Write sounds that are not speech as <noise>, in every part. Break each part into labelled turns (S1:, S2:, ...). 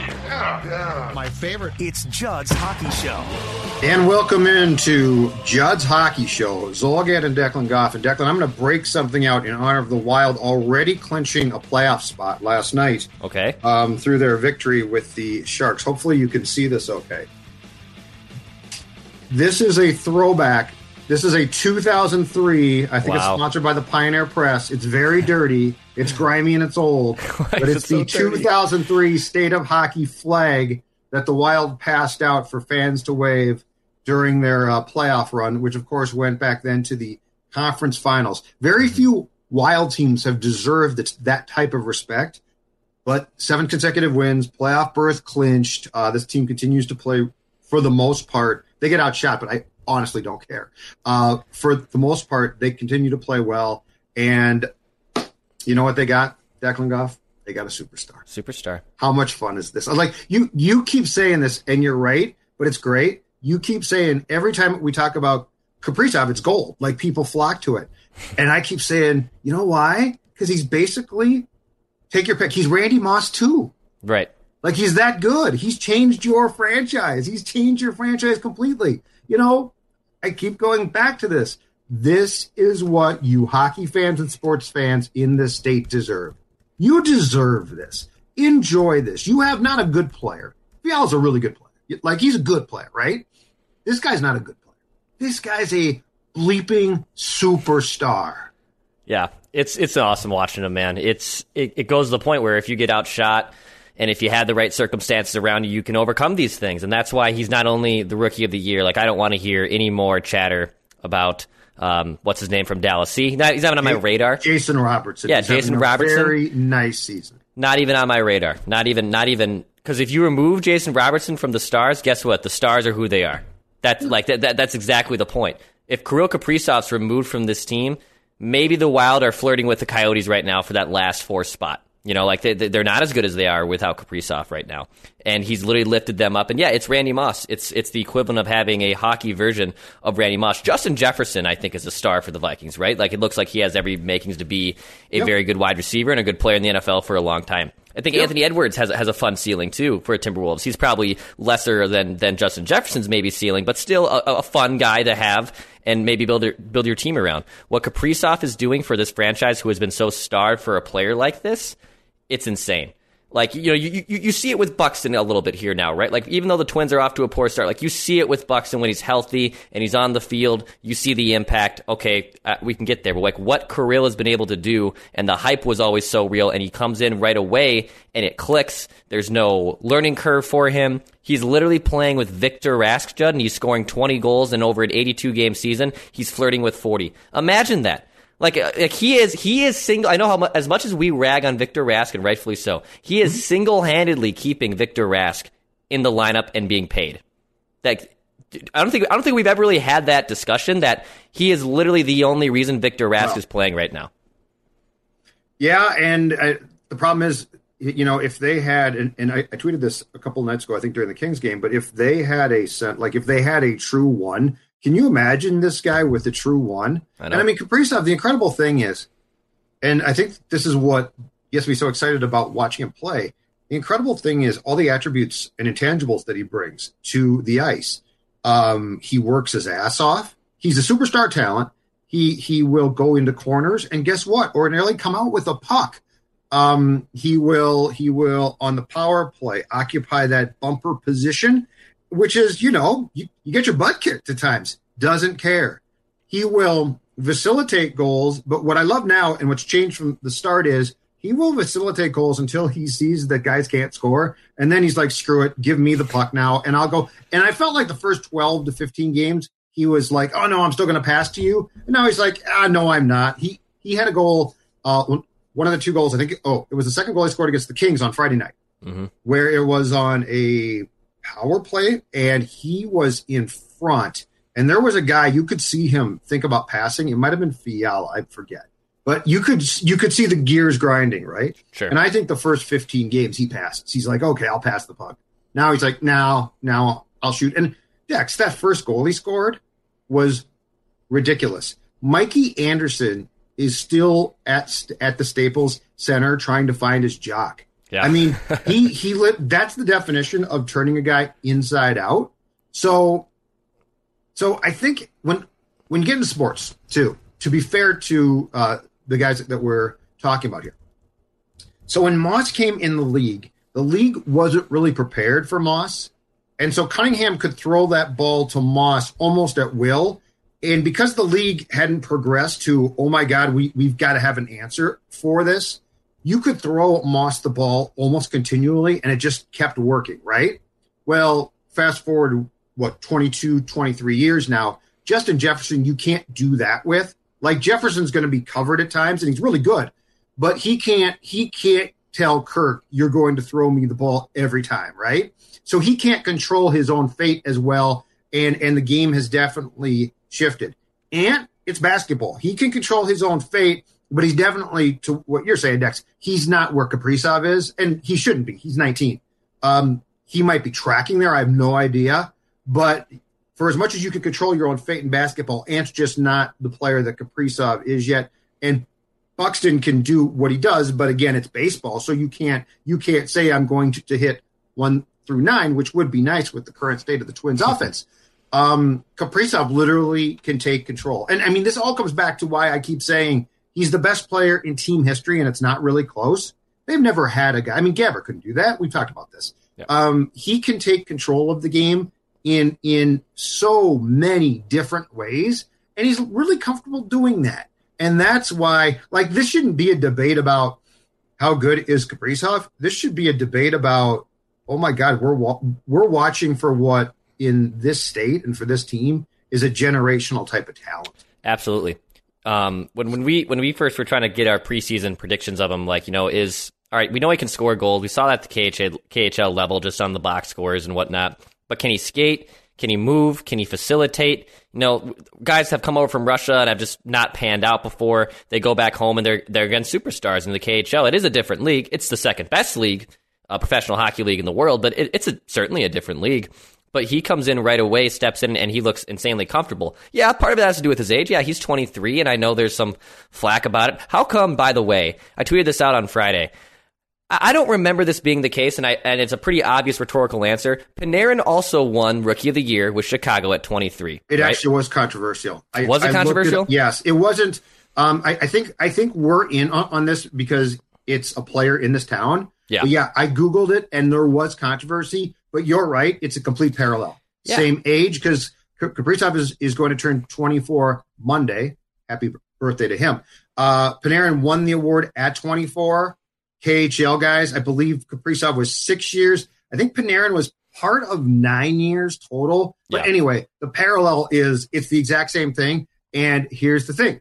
S1: Hockey, yeah, yeah.
S2: My favorite. It's Judd's Hockey Show.
S3: And welcome into Judd's Hockey Show. Zulgad and Declan Goff. And Declan, I'm going to break something out in honor of the Wild already clinching a playoff spot last night.
S4: Okay.
S3: Um, through their victory with the Sharks. Hopefully you can see this okay. This is a throwback. This is a 2003. I think
S4: Wow.
S3: it's sponsored by the Pioneer Press. It's very dirty. It's grimy and it's old. <laughs> but it's
S4: it so
S3: the 2003 State of Hockey flag that the Wild passed out for fans to wave during their uh, playoff run, which of course went back then to the conference finals. Very
S4: Mm-hmm.
S3: few Wild teams have deserved that, that type of respect, but seven consecutive wins, playoff berth clinched. Uh, this team continues to play for the most part. They get outshot, but I honestly don't care. Uh, for the most part, they continue to play well. And you know what they got, Declan Goff? They got a superstar.
S4: Superstar.
S3: How much fun is this? I like, you you keep saying this, and you're right, but it's great. You keep saying every time we talk about Kaprizov, it's gold. Like people flock to it, and I keep saying, you know why? Because he's basically take your pick. He's Randy Moss too.
S4: Right.
S3: Like he's that good. He's changed your franchise. He's changed your franchise completely. You know, I keep going back to this. This is what you hockey fans and sports fans in this state deserve. You deserve this. Enjoy this. You have not a good player. Fiala's a really good player. Like he's a good player, right? This guy's not a good player. This guy's a bleeping superstar.
S4: Yeah, it's it's awesome watching him, man. It's it, it goes to the point where if you get outshot and if you had the right circumstances around you, you can overcome these things, and that's why he's not only the rookie of the year. Like I don't want to hear any more chatter about um, what's his name from Dallas. See, not, he's not on my radar.
S3: Jason Robertson.
S4: Yeah,
S3: He's
S4: Jason
S3: a
S4: Robertson.
S3: Very nice season.
S4: Not even on my radar. Not even. Not even. Because if you remove Jason Robertson from the Stars, guess what? The Stars are who they are. That's like that, that. That's exactly the point. If Kirill Kaprizov's removed from this team, maybe the Wild are flirting with the Coyotes right now for that last four spot. You know, like they, they- they're not as good as they are without Kaprizov right now, and he's literally lifted them up. And yeah, it's Randy Moss. It's it's the equivalent of having a hockey version of Randy Moss. Justin Jefferson, I think, is a star for the Vikings. Right? Like it looks like he has every makings to be a
S3: Yep.
S4: very good wide receiver and a good player in the NFL for a long time. I think Anthony Edwards has has a fun ceiling too for Timberwolves. He's probably lesser than than Justin Jefferson's maybe ceiling, but still a, a fun guy to have and maybe build your, build your team around. What Kaprizov is doing for this franchise, who has been so starved for a player like this, it's insane. Like you know, you, you you see it with Buxton a little bit here now, right? Like even though the Twins are off to a poor start, like you see it with Buxton when he's healthy and he's on the field, you see the impact. Okay, uh, we can get there, but like what Kirill has been able to do, and the hype was always so real, and he comes in right away and it clicks. There's no learning curve for him. He's literally playing with Victor Rask, Judd, and he's scoring 20 goals in over an 82 game season. He's flirting with 40. Imagine that. Like, uh, like he is, he is single. I know how mu- as much as we rag on Victor Rask, and rightfully so, he is single handedly keeping Victor Rask in the lineup and being paid. Like, I don't think I don't think we've ever really had that discussion. That he is literally the only reason Victor Rask is playing right now.
S3: Yeah, and I, the problem is, you know, if they had, and, and I, I tweeted this a couple nights ago, I think during the Kings game, but if they had a like if they had a true one, can you imagine this guy with the true one?
S4: I
S3: and. I mean, Kaprizov, the incredible thing is, and I think this is what gets me so excited about watching him play. The incredible thing is all the attributes and intangibles that he brings to the ice. Um, he works his ass off. He's a superstar talent. He he will go into corners, and guess what? Ordinarily come out with a puck. Um, he will he will on the power play occupy that bumper position, which is you know you, you get your butt kicked at times. Doesn't care. He will facilitate goals, but what I love now and what's changed from the start is he will facilitate goals until he sees that guys can't score, and then he's like, "Screw it, give me the puck now," and I'll go. And I felt like the first twelve to fifteen games, he was like, "Oh no, I'm still going to pass to you," and now he's like, "Ah, no, I'm not." He he had a goal. Uh, one of the two goals, I think. Oh, it was the second goal he scored against the Kings on Friday night, mm-hmm. where it was on a power play, and he was in front, and there was a guy you could see him think about passing. It might have been Fiala, I forget but you could you could see the gears grinding, right?
S4: Sure.
S3: And I think the first 15 games he passes. He's like, okay, I'll pass the puck. Now he's like, now, now I'll shoot. And Dex, that first goal he scored was ridiculous. Mikey Anderson is still at at the Staples Center trying to find his jock. Yeah. I mean, <laughs> he he lit. That's the definition of turning a guy inside out. So, so I think when when you get into sports too, to be fair to uh, the guys that we're talking about here. So when Moss came in the league, the league wasn't really prepared for Moss. And so Cunningham could throw that ball to Moss almost at will. And because the league hadn't progressed to, oh my God, we, we've got to have an answer for this, you could throw Moss the ball almost continually and it just kept working, right? Well, fast forward, what, 22, 23 years now, Justin Jefferson, you can't do that with. Like Jefferson's going to be covered at times, and he's really good, but he can't he can't tell Kirk you're going to throw me the ball every time, right? So he can't control his own fate as well, and and the game has definitely shifted. And it's basketball; he can control his own fate, but he's definitely to what you're saying, Dex. He's not where Kaprizov is, and he shouldn't be. He's 19. Um, he might be tracking there. I have no idea, but for as much as you can control your own fate in basketball, Ant's just not the player that Kaprizov is yet. And Buxton can do what he does, but again, it's baseball, so you can't you can't say I'm going to, to hit one through nine, which would be nice with the current state of the Twins offense. Um, Kaprizov literally can take control, and I mean this all comes back to why I keep saying he's the best player in team history, and it's not really close. They've never had a guy. I mean, Gabber couldn't do that. We've talked about this. Yeah. Um, he can take control of the game in in so many different ways and he's really comfortable doing that and that's why like this shouldn't be a debate about how good is Kaprizov this should be a debate about oh my god we're we're watching for what in this state and for this team is a generational type of talent
S4: absolutely um, when when we when we first were trying to get our preseason predictions of him like you know is all right we know he can score goals we saw that at the KHL, KHL level just on the box scores and whatnot but can he skate? Can he move? Can he facilitate? You know, guys have come over from Russia and have just not panned out before. They go back home and they're they're against superstars in the KHL. It is a different league. It's the second best league, uh, professional hockey league in the world, but it, it's a, certainly a different league. But he comes in right away, steps in, and he looks insanely comfortable. Yeah, part of it has to do with his age. Yeah, he's 23, and I know there's some flack about it. How come, by the way, I tweeted this out on Friday. I don't remember this being the case, and I and it's a pretty obvious rhetorical answer. Panarin also won Rookie of the Year with Chicago at 23.
S3: It right? actually was controversial.
S4: I, was it I controversial?
S3: It, yes, it wasn't. Um, I, I, think I think we're in on, on, this because it's a player in this town.
S4: Yeah,
S3: but yeah. I googled it, and there was controversy. But you're right; it's a complete parallel. Yeah. Same age because Kaprizov is is going to turn 24 Monday. Happy birthday to him. Uh, Panarin won the award at 24. KHL guys. I believe Kaprizov was six years. I think Panarin was part of nine years total. But yeah. anyway, the parallel is it's the exact same thing. And here's the thing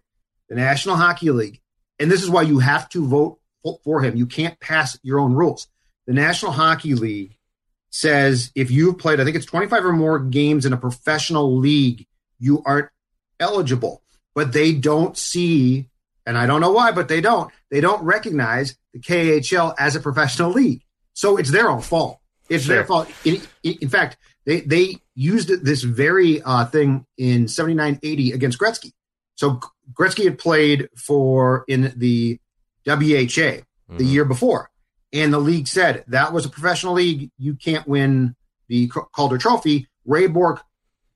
S3: the National Hockey League, and this is why you have to vote for him. You can't pass your own rules. The National Hockey League says if you've played, I think it's 25 or more games in a professional league, you aren't eligible. But they don't see, and I don't know why, but they don't, they don't recognize the KHL as a professional league. So it's their own fault. It's sure. their fault. In, in, fact, they they used this very uh, thing in 79-80 against Gretzky. So Gretzky had played for in the WHA mm-hmm. the year before, and the league said that was a professional league. You can't win the Calder Trophy. Ray Bourque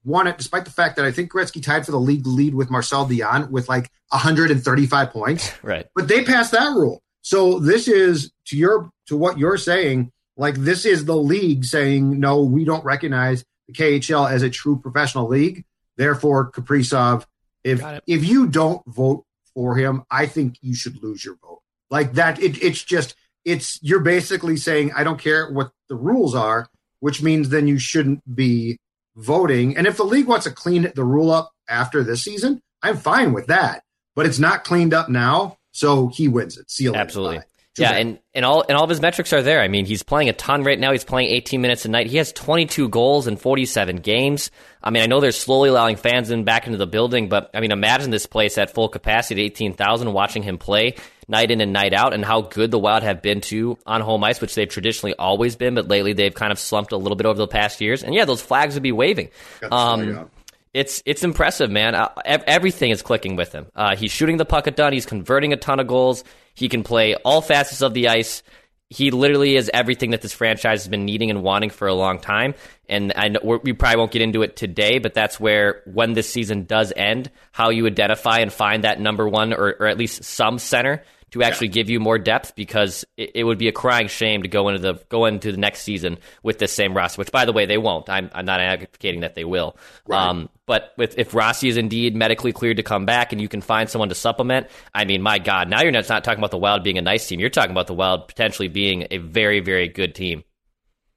S3: won it despite the fact that I think Gretzky tied for the league lead with Marcel Dionne with like 135 points. <laughs>
S4: Right.
S3: But they passed that rule. So this is to your to what you're saying. Like this is the league saying no, we don't recognize the KHL as a true professional league. Therefore, Kaprizov, if if you don't vote for him, I think you should lose your vote. Like that, it, it's just it's you're basically saying I don't care what the rules are, which means then you shouldn't be voting. And if the league wants to clean the rule up after this season, I'm fine with that. But it's not cleaned up now, so he wins it. Seal
S4: Absolutely. Yeah, and, and all and all of his metrics are there. I mean, he's playing a ton right now. He's playing 18 minutes a night. He has 22 goals in 47 games. I mean, I know they're slowly allowing fans in back into the building, but I mean, imagine this place at full capacity, 18,000, watching him play night in and night out, and how good the Wild have been to on home ice, which they've traditionally always been, but lately they've kind of slumped a little bit over the past years. And yeah, those flags would be waving. Um, it's it's impressive, man. Uh, everything is clicking with him. Uh, he's shooting the puck a ton. He's converting a ton of goals. He can play all facets of the ice. He literally is everything that this franchise has been needing and wanting for a long time. And I know we probably won't get into it today, but that's where when this season does end, how you identify and find that number one or, or at least some center to actually yeah. give you more depth because it, it, would be a crying shame to go into the go into the next season with this same roster. Which, by the way, they won't. I'm, I'm not advocating that they will. Right. Um, but with if Rossi is indeed medically cleared to come back and you can find someone to supplement, I mean, my God, now you're not, not talking about the Wild being a nice team. You're talking about the Wild potentially being a very very good team.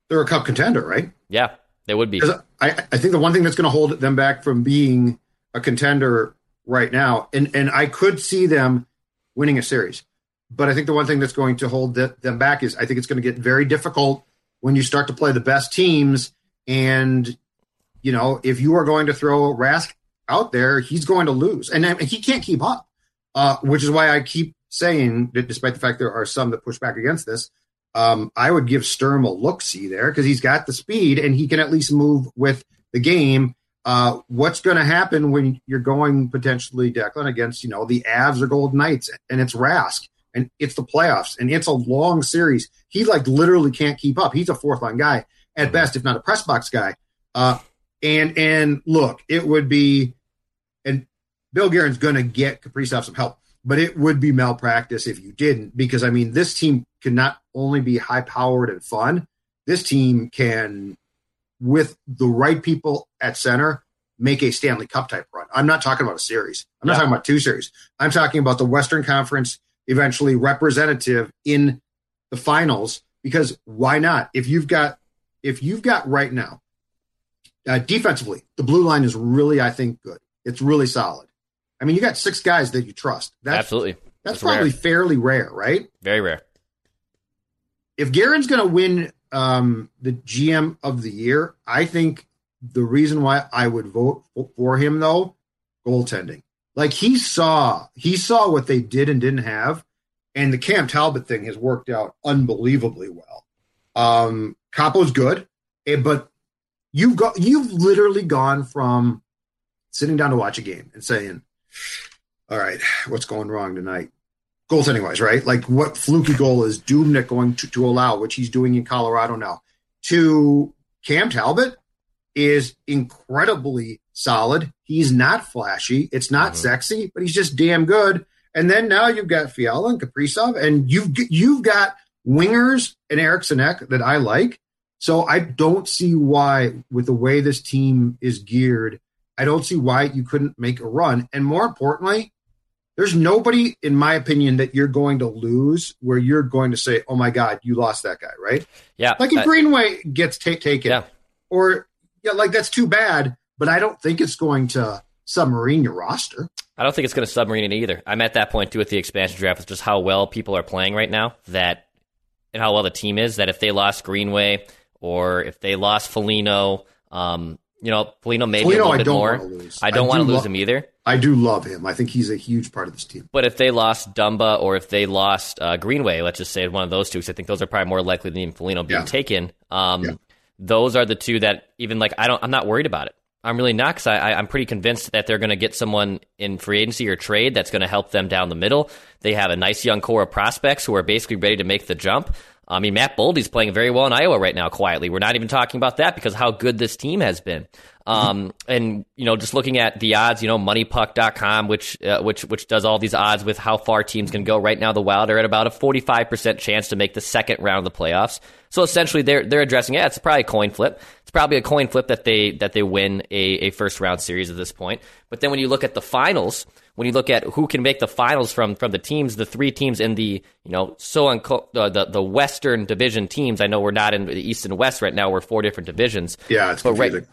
S3: They're a cup contender, right?
S4: Yeah, they would be.
S3: I, I think the one thing that's going to hold them back from being a contender right now, and and I could see them winning a series. But I think the one thing that's going to hold them back is I think it's going to get very difficult when you start to play the best teams. And, you know, if you are going to throw Rask out there, he's going to lose. And he can't keep up, uh, which is why I keep saying that despite the fact there are some that push back against this, um, I would give Sturm a look see there because he's got the speed and he can at least move with the game. Uh, what's going to happen when you're going potentially Declan against you know the Avs or Golden Knights and it's Rask and it's the playoffs and it's a long series. He like literally can't keep up. He's a fourth line guy at best, if not a press box guy. Uh, and and look, it would be, and Bill Guerin's going to get Kaprizov some help, but it would be malpractice if you didn't, because I mean, this team can not only be high powered and fun, this team can with the right people at center, make a Stanley Cup type run. I'm not talking about a series. I'm not talking about two series. I'm talking about the Western Conference eventually representative in the finals because why not? If you've got if you've got right now uh, defensively, the blue line is really I think good. It's really solid. I mean, you got six guys that you trust.
S4: That's, Absolutely.
S3: That's, that's probably rare. fairly rare, right?
S4: Very rare.
S3: If Guerin's going to win um, the GM of the year. I think the reason why I would vote for him though, goaltending. Like he saw, he saw what they did and didn't have, and the Cam Talbot thing has worked out unbelievably well. Um, Kaapo's good, eh, but you've got you've literally gone from sitting down to watch a game and saying, "All right, what's going wrong tonight?" Goaltending anyways, right? Like what fluky goal is Dubnyk going to, to allow, which he's doing in Colorado now, to Cam Talbot is incredibly solid. He's not flashy. It's not mm-hmm. sexy, but he's just damn good. And then now you've got Fiala and Kaprizov, and you've you've got wingers and Eriksson Ek that I like. So I don't see why, with the way this team is geared, I don't see why you couldn't make a run. And more importantly, there's nobody, in my opinion, that you're going to lose where you're going to say, "Oh my God, you lost that guy," right?
S4: Yeah.
S3: Like if Greenway gets t- taken, yeah. or yeah, like that's too bad. But I don't think it's going to submarine your roster.
S4: I don't think it's going to submarine it either. I'm at that point too with the expansion draft with just how well people are playing right now that and how well the team is. That if they lost Greenway or if they lost Foligno, um, you know, Foligno maybe Foligno, a little I bit more. I don't want to lose lo- him either.
S3: I do love him. I think he's a huge part of this team.
S4: But if they lost Dumba or if they lost uh, Greenway, let's just say one of those two, because I think those are probably more likely than even Foligno being yeah. taken. Um, yeah. Those are the two that even like I don't. I'm not worried about it. I'm really not because I, am pretty convinced that they're going to get someone in free agency or trade that's going to help them down the middle. They have a nice young core of prospects who are basically ready to make the jump. I mean, Matt Boldy's playing very well in Iowa right now, quietly. We're not even talking about that because how good this team has been. Um, and you know, just looking at the odds, you know, moneypuck.com, which, uh, which, which does all these odds with how far teams can go. Right now, the Wild are at about a 45% chance to make the second round of the playoffs. So essentially they're, they're addressing, yeah, it's probably a coin flip. It's probably a coin flip that they, that they win a, a first round series at this point. But then when you look at the finals, when you look at who can make the finals from, from the teams, the three teams in the, you know, so unco- uh, the, the Western division teams, I know we're not in the East and West right now. We're four different divisions.
S3: Yeah, it's confusing.
S4: Right,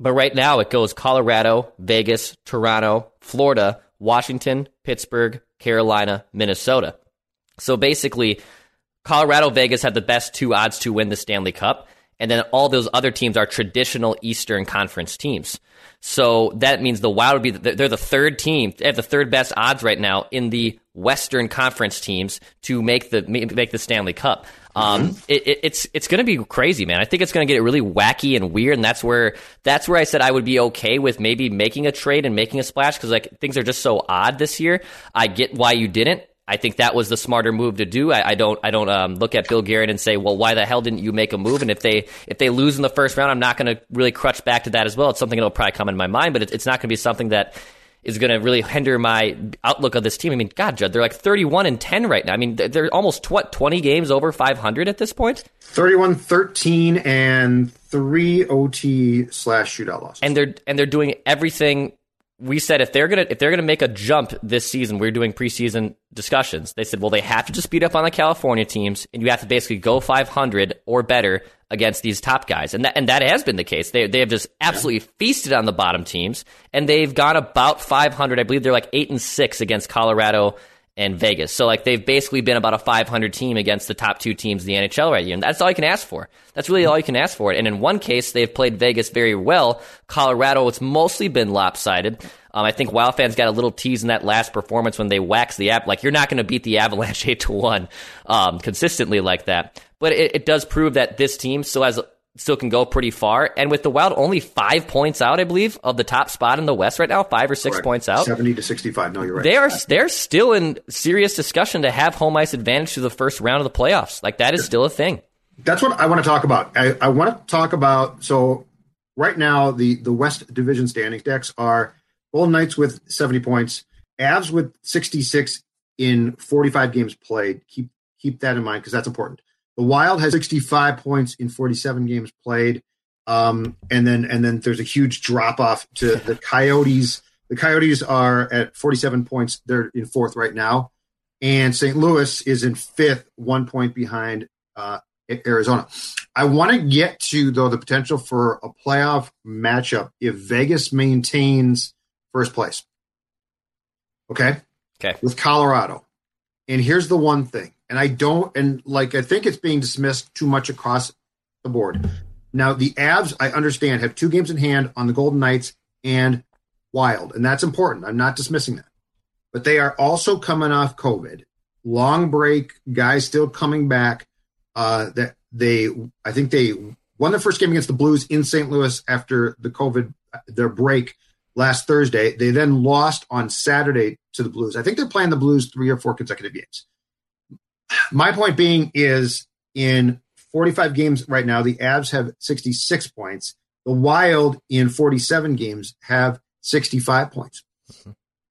S4: but right now it goes Colorado, Vegas, Toronto, Florida, Washington, Pittsburgh, Carolina, Minnesota. So basically, Colorado, Vegas had the best two odds to win the Stanley Cup. And then all those other teams are traditional Eastern Conference teams. So that means the Wild would be, the, they're the third team, they have the third best odds right now in the Western Conference teams to make the, make the Stanley Cup. Um, mm-hmm. it, it, it's it's going to be crazy, man. I think it's going to get really wacky and weird, and that's where that's where I said I would be okay with maybe making a trade and making a splash because like things are just so odd this year. I get why you didn't. I think that was the smarter move to do. I, I don't I don't um, look at Bill Guerin and say, well, why the hell didn't you make a move? And if they if they lose in the first round, I'm not going to really crutch back to that as well. It's something that'll probably come in my mind, but it, it's not going to be something that is going to really hinder my outlook of this team. I mean, God, Judd, they're like 31 and 10 right now. I mean, they're almost, what, 20 games over 500 at this point?
S3: 31 13 and three OT slash shootout losses.
S4: And they're, and they're doing everything we said if they're gonna if they're gonna make a jump this season, we are doing preseason discussions. They said, well, they have to just beat up on the California teams, and you have to basically go 500 or better against these top guys, and that and that has been the case. They they have just absolutely feasted on the bottom teams, and they've gone about 500. I believe they're like eight and six against Colorado and Vegas. So like they've basically been about a 500 team against the top two teams in the NHL right here. And that's all you can ask for. That's really all you can ask for. And in one case, they've played Vegas very well. Colorado, it's mostly been lopsided. Um, I think Wild fans got a little tease in that last performance when they waxed the app. Like you're not going to beat the Avalanche <laughs> eight to one um, consistently like that. But it, it does prove that this team still has still can go pretty far. And with the Wild only five points out, I believe, of the top spot in the West right now, five or six
S3: Correct.
S4: points out.
S3: Seventy to sixty-five. No, you're right.
S4: They are they're still in serious discussion to have home ice advantage to the first round of the playoffs. Like that is still a thing.
S3: That's what I want to talk about. I, I want to talk about so right now the the West Division standings Dex are Golden Knights with seventy points, Avs with sixty-six in forty-five games played. Keep keep that in mind because that's important. The Wild has 65 points in 47 games played. Um, and then and then there's a huge drop off to <laughs> the Coyotes. The Coyotes are at 47 points. They're in fourth right now, and St. Louis is in fifth, one point behind uh, Arizona. I want to get to though the potential for a playoff matchup if Vegas maintains first place. Okay.
S4: Okay.
S3: With Colorado, and here's the one thing and I don't, and like, I think it's being dismissed too much across the board. Now, the Avs, I understand, have two games in hand on the Golden Knights and Wild, and that's important. I'm not dismissing that. But they are also coming off COVID, long break, guys still coming back. Uh, that they, I think they won their first game against the Blues in St. Louis after the COVID, their break last Thursday. They then lost on Saturday to the Blues. I think they're playing the Blues three or four consecutive games my point being is in 45 games right now, the Avs have 66 points. The Wild in 47 games have 65 points. Mm-hmm.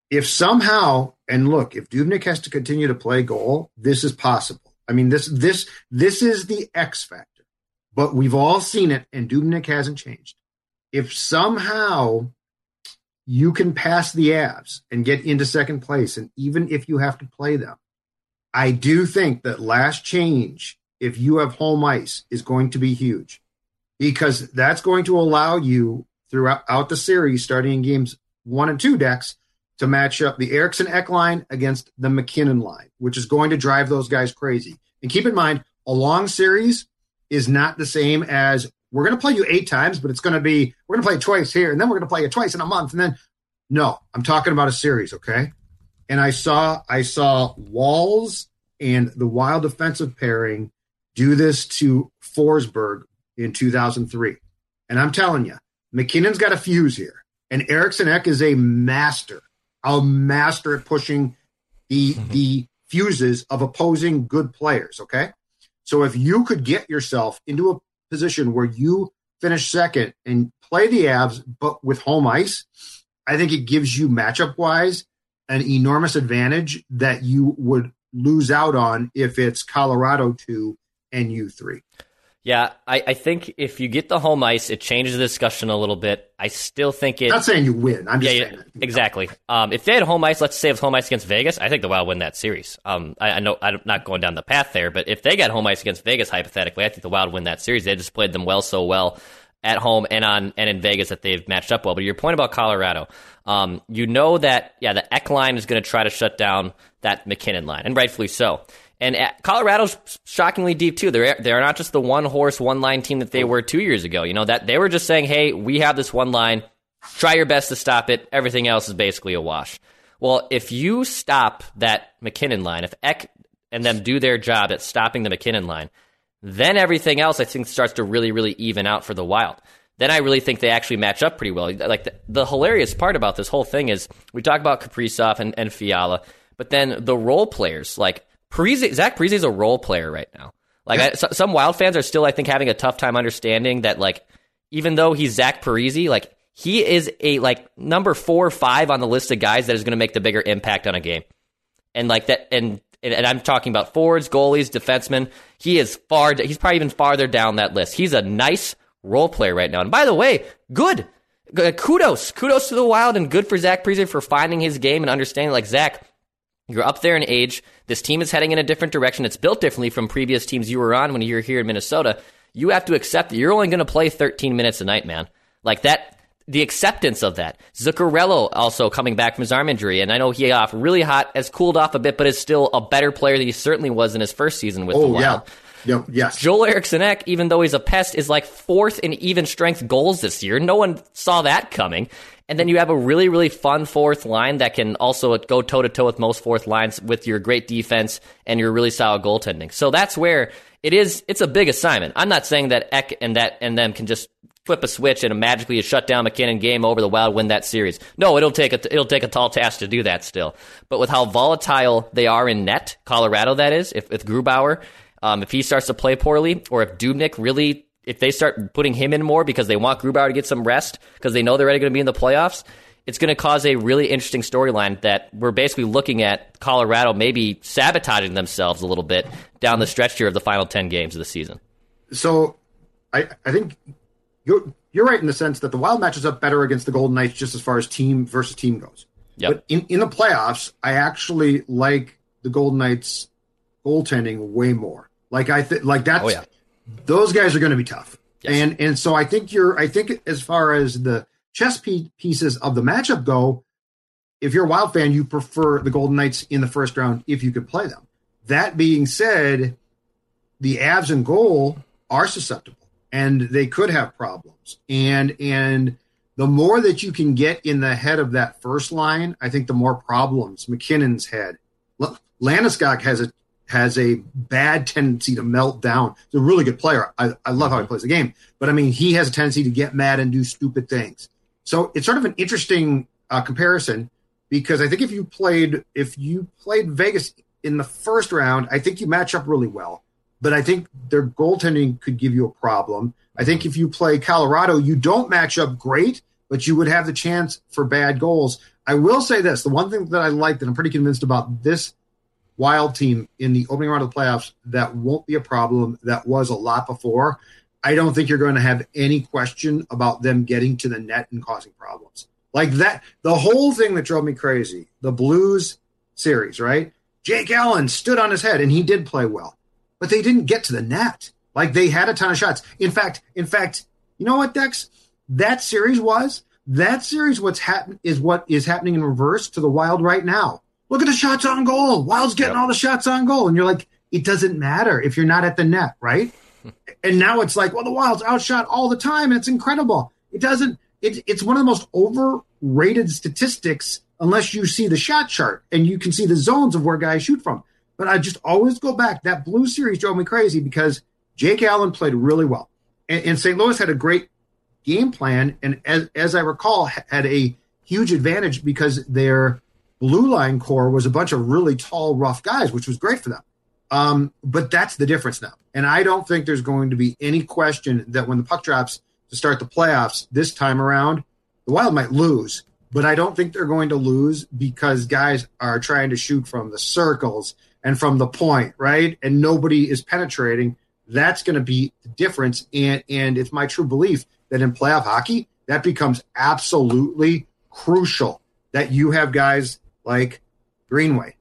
S3: If somehow, and look, if Dubnyk has to continue to play goal, this is possible. I mean, this this this is the X factor. But we've all seen it, and Dubnyk hasn't changed. If somehow you can pass the Avs and get into second place, and even if you have to play them, I do think that last change, if you have home ice, is going to be huge because that's going to allow you throughout the series, starting in games one and two Dex, to match up the Eriksson Ek line against the MacKinnon line, which is going to drive those guys crazy. And keep in mind, a long series is not the same as we're going to play you eight times, but it's going to be we're going to play twice here, and then we're going to play you twice in a month, and then no, I'm talking about a series, okay? And I saw I saw Walz and the Wild defensive pairing do this to Forsberg in 2003. And I'm telling you, MacKinnon's got a fuse here. And Eriksson Ek is a master, a master at pushing the mm-hmm. the fuses of opposing good players. Okay. So if you could get yourself into a position where you finish second and play the Avs, but with home ice, I think it gives you matchup wise an enormous advantage that you would lose out on if it's Colorado two and you three.
S4: Yeah, I, I, think if you get the home ice, it changes the discussion a little bit. I still think it.
S3: Not saying you win. I'm just
S4: yeah,
S3: saying.
S4: Yeah, exactly. Um, if they had home ice, let's say if home ice against Vegas, I think the Wild win that series. Um, I, I, know I'm not going down the path there, but if they got home ice against Vegas, hypothetically, I think the Wild win that series. They just played them well so well at home and on and in Vegas that they've matched up well. But your point about Colorado, um, you know that yeah, the Ek line is going to try to shut down that MacKinnon line, and rightfully so. And Colorado's shockingly deep too. They're they're not just the one horse, one line team that they were two years ago. You know that they were just saying, "Hey, we have this one line. Try your best to stop it. Everything else is basically a wash." Well, if you stop that MacKinnon line, if Ek and them do their job at stopping the MacKinnon line, then everything else I think starts to really, really even out for the Wild. Then I really think they actually match up pretty well. Like the, the hilarious part about this whole thing is we talk about Kaprizov and, and Fiala, but then the role players like Parise, Zach Parise is a role player right now. Like. I, so, some Wild fans are still, I think, having a tough time understanding that, like, even though he's Zach Parise, like he is a like number four or five on the list of guys that is going to make the bigger impact on a game, and like that, and, and I'm talking about forwards, goalies, defensemen. He is far. He's probably even farther down that list. He's a nice role player right now. And by the way, good. Uh, kudos, kudos to the Wild, and good for Zach Parise for finding his game and understanding. Like Zach, you're up there in age. This team is heading in a different direction. It's built differently from previous teams you were on when you were here in Minnesota. You have to accept that you're only going to play 13 minutes a night, man. Like that, the acceptance of that. Zuccarello also coming back from his arm injury, and I know he off really hot, has cooled off a bit, but is still a better player than he certainly was in his first season with
S3: oh,
S4: the Wild.
S3: Yeah. Yep, yes.
S4: Joel Eriksson Ek, even though he's a pest, is like fourth in even strength goals this year. No one saw that coming. And then you have a really, really fun fourth line that can also go toe to toe with most fourth lines with your great defense and your really solid goaltending. So that's where it is. It's a big assignment. I'm not saying that Ek and that and them can just flip a switch and magically shut down MacKinnon, game over the Wild win that series. No, it'll take a it'll take a tall task to do that still. But with how volatile they are in net, Colorado that is, if with Grubauer, um, if he starts to play poorly, or if Dubnyk really if they start putting him in more because they want Grubauer to get some rest because they know they're already going to be in the playoffs, it's going to cause a really interesting storyline that we're basically looking at Colorado maybe sabotaging themselves a little bit down the stretch here of the final 10 games of the season.
S3: So I, I think you're, you're right in the sense that the Wild matches up better against the Golden Knights just as far as team versus team goes. Yep. But in, in the playoffs, I actually like the Golden Knights goaltending way more. Like I think, like that's, oh, yeah those guys are going to be tough. Yes. And and so I think you're I think as far as the chess pieces of the matchup go, if you're a Wild fan, you prefer the Golden Knights in the first round if you could play them. That being said, the Avs and goal are susceptible and they could have problems. And and the more that you can get in the head of that first line, I think the more problems MacKinnon's had. Landeskog has a has a bad tendency to melt down. He's a really good player. I, I love how he plays the game, but I mean, he has a tendency to get mad and do stupid things. So it's sort of an interesting uh, comparison because I think if you played if you played Vegas in the first round, I think you match up really well. But I think their goaltending could give you a problem. I think if you play Colorado, you don't match up great, but you would have the chance for bad goals. I will say this: the one thing that I like that I'm pretty convinced about this wild team in the opening round of the playoffs that won't be a problem. That was a lot before. I don't think you're going to have any question about them getting to the net and causing problems. Like that, the whole thing that drove me crazy, the Blues series, right? Jake Allen stood on his head and he did play well, but they didn't get to the net. Like they had a ton of shots. In fact, in fact, you know what, Dex? That series was that series. What's happened is what is happening in reverse to the Wild right now look at the shots on goal. Wild's getting yep. all the shots on goal. And you're like, it doesn't matter if you're not at the net, right? <laughs> and now it's like, well, the Wild's outshot all the time, and it's incredible. It doesn't. It, it's one of the most overrated statistics unless you see the shot chart and you can see the zones of where guys shoot from. But I just always go back. That blue series drove me crazy because Jake Allen played really well, and, and St. Louis had a great game plan, and as, as I recall, had a huge advantage because their blue line core was a bunch of really tall, rough guys, which was great for them. Um, but that's the difference now. And I don't think there's going to be any question that when the puck drops to start the playoffs this time around, the Wild might lose. But I don't think they're going to lose because guys are trying to shoot from the circles and from the point, right? And nobody is penetrating. That's going to be the difference. And and it's my true belief that in playoff hockey, that becomes absolutely crucial that you have guys like Greenway,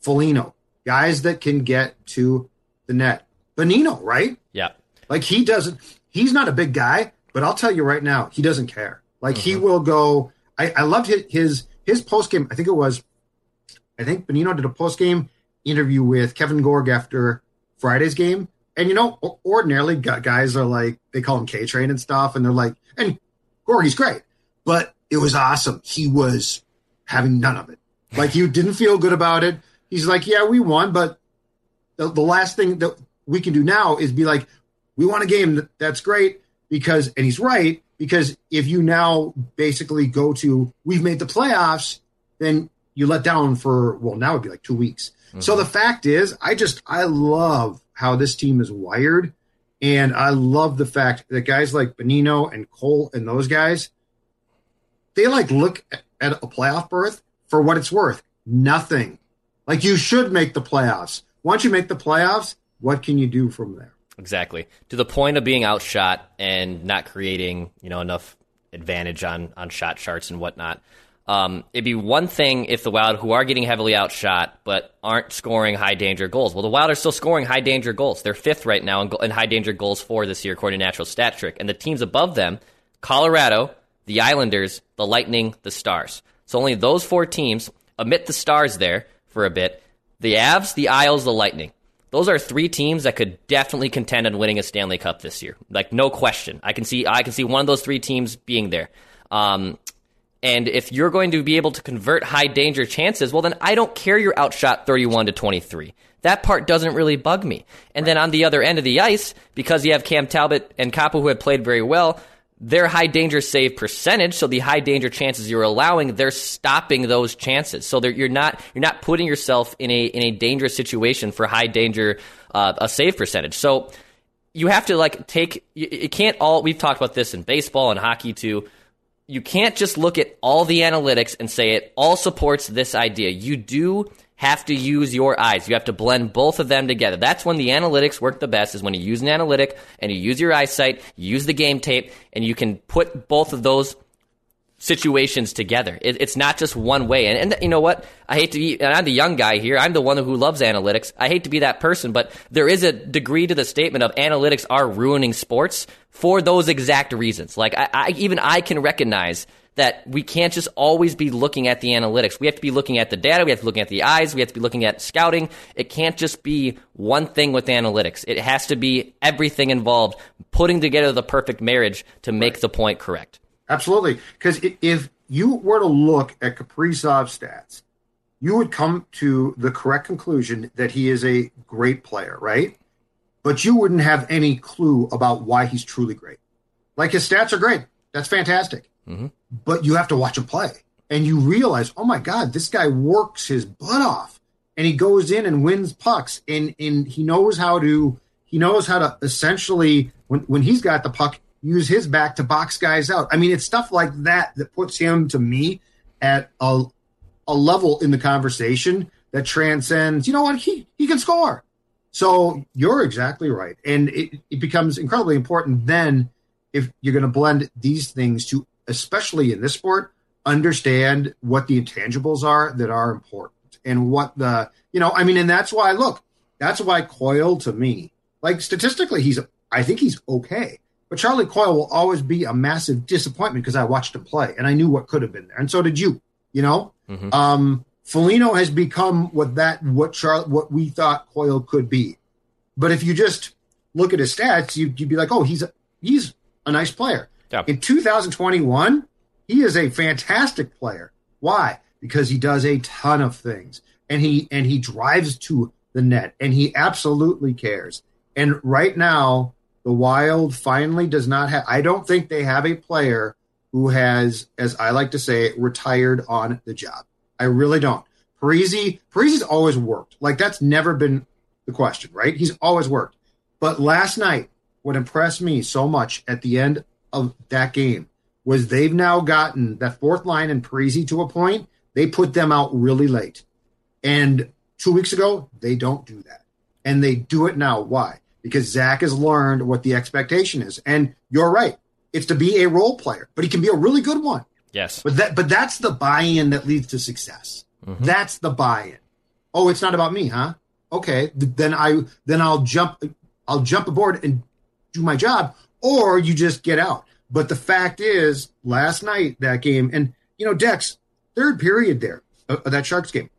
S3: Foligno, guys that can get to the net. Bonino, right?
S4: Yeah.
S3: Like he doesn't, he's not a big guy, but I'll tell you right now, he doesn't care. Like mm-hmm. he will go. I, I loved his his, his post game. I think it was, I think Bonino did a post game interview with Kevin Gorg after Friday's game. And you know, ordinarily guys are like they call him K Train and stuff, and they're like, and Gorg, he's great, but it was awesome. He was having none of it. Like he didn't feel good about it. He's like, yeah, we won, but the, the last thing that we can do now is be like, we won a game. That's great because, and he's right because if you now basically go to we've made the playoffs, then you let down for well now it'd be like two weeks. Mm-hmm. So the fact is, I just I love how this team is wired, and I love the fact that guys like Bonino and Cole and those guys, they like look at a playoff berth for what it's worth. Nothing. Like you should make the playoffs. Once you make the playoffs, what can you do from there?
S4: Exactly. To the point of being outshot and not creating, you know, enough advantage on on shot charts and whatnot. Um, it'd be one thing if the Wild, who are getting heavily outshot, but aren't scoring high danger goals. Well, the Wild are still scoring high danger goals. They're fifth right now in, in high danger goals for this year, according to Natural Stat Trick. And the teams above them, Colorado, the Islanders, the Lightning, the Stars. So only those four teams, omit the Stars there for a bit. The Avs, the Isles, the Lightning. Those are three teams that could definitely contend on winning a Stanley Cup this year. Like no question. I can see I can see one of those three teams being there. Um, and if you're going to be able to convert high danger chances, well, then I don't care you're outshot 31 to 23. That part doesn't really bug me. And then on the other end of the ice, because you have Cam Talbot and Kaapo who have played very well, their high danger save percentage, so the high danger chances you're allowing, they're stopping those chances. So you're not you're not putting yourself in a in a dangerous situation for high danger uh, a save percentage. So you have to like take it can't all we've talked about this in baseball and hockey too you can't just look at all the analytics and say it all supports this idea. You do have to use your eyes. You have to blend both of them together. That's when the analytics work the best is when you use an analytic and you use your eyesight, you use the game tape, and you can put both of those situations together. It, it's not just one way. And, and, you know what? I hate to be, and I'm the young guy here. I'm the one who loves analytics. I hate to be that person, but there is a degree to the statement of analytics are ruining sports for those exact reasons. Like I, I even I can recognize that we can't just always be looking at the analytics. We have to be looking at the data. We have to be looking at the eyes. We have to be looking at scouting. It can't just be one thing with analytics. It has to be everything involved, putting together the perfect marriage to make right. the point correct.
S3: Absolutely. Because if you were to look at Kaprizov's stats, you would come to the correct conclusion that he is a great player, right? But you wouldn't have any clue about why he's truly great. Like his stats are great. That's fantastic. Mm-hmm. But you have to watch him play. And you realize, oh my God, this guy works his butt off. And he goes in and wins pucks. And, and he knows how to he knows how to essentially when, when he's got the puck, use his back to box guys out. I mean, it's stuff like that that puts him to me at a a level in the conversation that transcends. You know what? He he can score. So you're exactly right, and it, it becomes incredibly important then if you're going to blend these things to, especially in this sport, understand what the intangibles are that are important and what the you know. I mean, and that's why look. That's why Coyle to me, like statistically, he's I think he's okay. But Charlie Coyle will always be a massive disappointment because I watched him play and I knew what could have been there, and so did you. You know, mm-hmm. um, Foligno has become what that what Char- what we thought Coyle could be. But if you just look at his stats, you, would be like, oh, he's a, he's a nice player. Yeah. In 2021, he is a fantastic player. Why? Because he does a ton of things, and he and he drives to the net, and he absolutely cares. And right now, the Wild finally does not have. I don't think they have a player who has, as I like to say, retired on the job. I really don't. Parise, Parise's always worked. Like that's never been the question, right? He's always worked. But last night, what impressed me so much at the end of that game was they've now gotten that fourth line and Parise to a point. They put them out really late. And two weeks ago, they don't do that. And they do it now. Why? Because Zach has learned what the expectation is. And you're right. It's to be a role player, but he can be a really good one.
S4: Yes.
S3: But that but that's the buy-in that leads to success.
S4: Mm-hmm.
S3: That's the buy-in. Oh, it's not about me, huh? Okay, then I then I'll jump I'll jump aboard and do my job or you just get out. But the fact is, last night that game and you know Dex third period there uh, that Sharks game.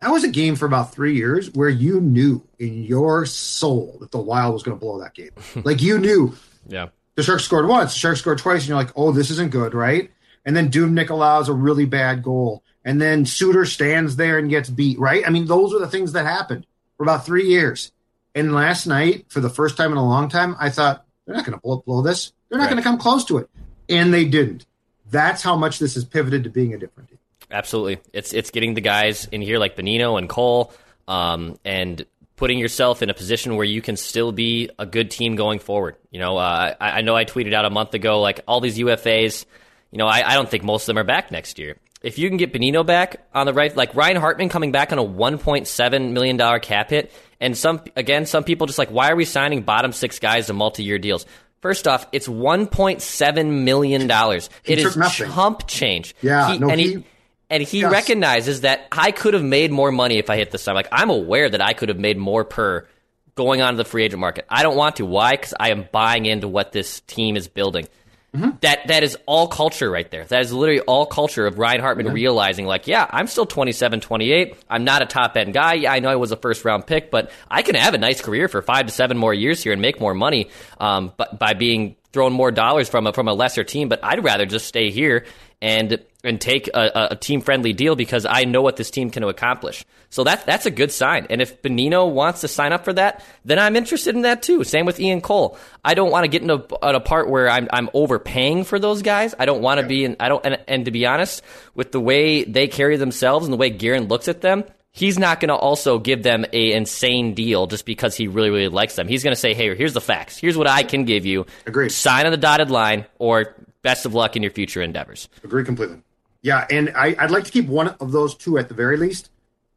S3: That was a game for about three years where you knew in your soul that the Wild was going to blow that game. <laughs> like you knew.
S4: Yeah.
S3: The Sharks scored once, the Sharks scored twice, and you're like, oh, this isn't good, right? And then Dubnyk allows a really bad goal. And then Suter stands there and gets beat, right? I mean, those are the things that happened for about three years. And last night, for the first time in a long time, I thought, they're not going to blow, blow this. They're not
S4: Right.
S3: going to come close to it. And they didn't. That's how much this has pivoted to being a different team.
S4: Absolutely. It's it's getting the guys in here like Bonino and Cole, um, and putting yourself in a position where you can still be a good team going forward. You know, uh, I, I know I tweeted out a month ago like all these UFAs. You know, I, I don't think most of them are back next year. If you can get Bonino back on the right, like Ryan Hartman coming back on a 1.7 million dollar cap hit, and some again, some people just like, why are we signing bottom six guys to multi-year deals? First off, it's 1.7 million dollars. It is
S3: nothing.
S4: chump change.
S3: Yeah, no,
S4: and
S3: he-
S4: and he
S3: Yes.
S4: recognizes that I could have made more money if I hit this time. Like I'm aware that I could have made more per going on to the free agent market. I don't want to. Why? Because I am buying into what this team is building.
S3: Mm-hmm.
S4: That that is all culture right there. That is literally all culture of Ryan Hartman realizing like, yeah, I'm still 27, 28. I'm not a top end guy. Yeah, I know I was a first round pick, but I can have a nice career for five to seven more years here and make more money um, but by being thrown more dollars from a, from a lesser team. But I'd rather just stay here and and take a, a team friendly deal because I know what this team can accomplish. So that that's a good sign. And if Bonino wants to sign up for that, then I'm interested in that too. Same with Ian Cole. I don't want to get into a, a part where I'm I'm overpaying for those guys. I don't want to be in. I don't. And, and to be honest, with the way they carry themselves and the way Guerin looks at them. He's not going to also give them a insane deal just because he really, really likes them. He's going to say, "Hey, here's the facts. Here's what I can give you.
S3: Agreed.
S4: Sign on the dotted line, or best of luck in your future endeavors."
S3: Agree completely. Yeah, and I, I'd like to keep one of those two at the very least.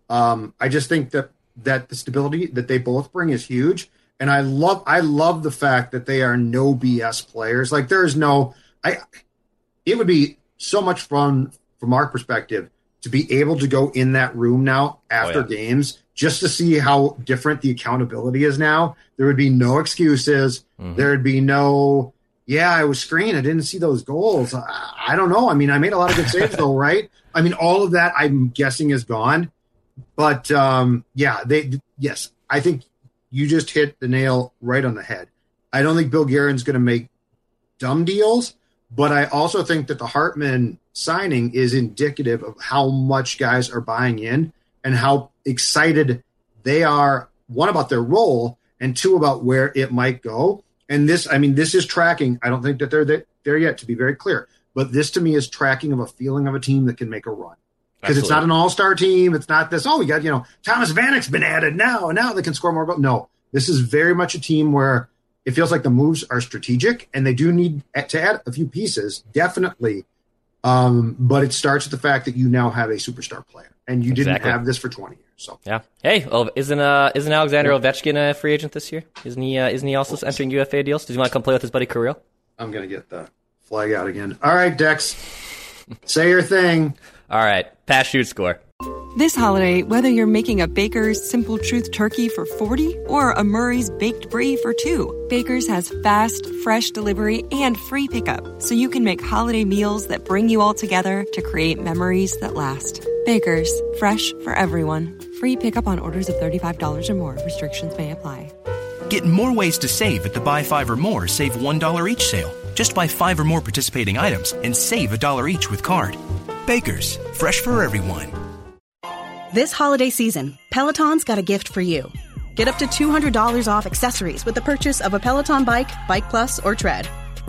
S3: Um, I just think that that the stability that they both bring is huge, and I love I love the fact that they are no BS players. Like there's no I. It would be so much fun from our perspective to be able to go in that room now after
S4: yeah.
S3: games just to see how different the accountability is now. There would be no excuses. There would be no yeah, I was screened. I didn't see those goals. I, I don't know. I mean, I made a lot of good saves though, <laughs> right? I mean, all of that I'm guessing is gone. But um, yeah, they yes, I think you just hit the nail right on the head. I don't think Bill Guerin's going to make dumb deals, but I also think that the Hartman signing is indicative of how much guys are buying in and how excited they are. One about their role, and two about where it might go. And this, I mean, this is tracking. I don't think that they're there, there yet, to be very clear. But this to me is tracking of a feeling of a team that can make a run. Because it's not an all star team. It's not this, oh, we got, you know, Thomas Vanek's been added now, and now they can score more goals. No, this is very much a team where it feels like the moves are strategic and they do need to add a few pieces, definitely. Um, but it starts with the fact that you now have a superstar player and you didn't have this for 20 years. So
S4: Yeah. Hey, oh, isn't uh isn't Alexander Ovechkin a free agent this year? Isn't he? Uh, isn't he also entering UFA deals? Does he want to come play with his buddy Kirill?
S3: I'm going to get the flag out again. All right, Dex, <laughs> say your thing.
S4: All right, pass, shoot, score.
S5: This holiday, whether you're making a Baker's Simple Truth turkey for 40 or a Murray's Baked Brie for 2, Baker's has fast, fresh delivery and free pickup, so you can make holiday meals that bring you all together to create memories that last. Baker's, fresh for everyone. Free pickup on orders of $35 or more. Restrictions may apply.
S2: Get more ways to save at the Buy Five or More Save $1 each sale. Just buy five or more participating items and save a dollar each with card. Baker's, fresh for everyone.
S6: This holiday season, Peloton's got a gift for you. Get up to $200 off accessories with the purchase of a Peloton bike, Bike Plus, or Tread.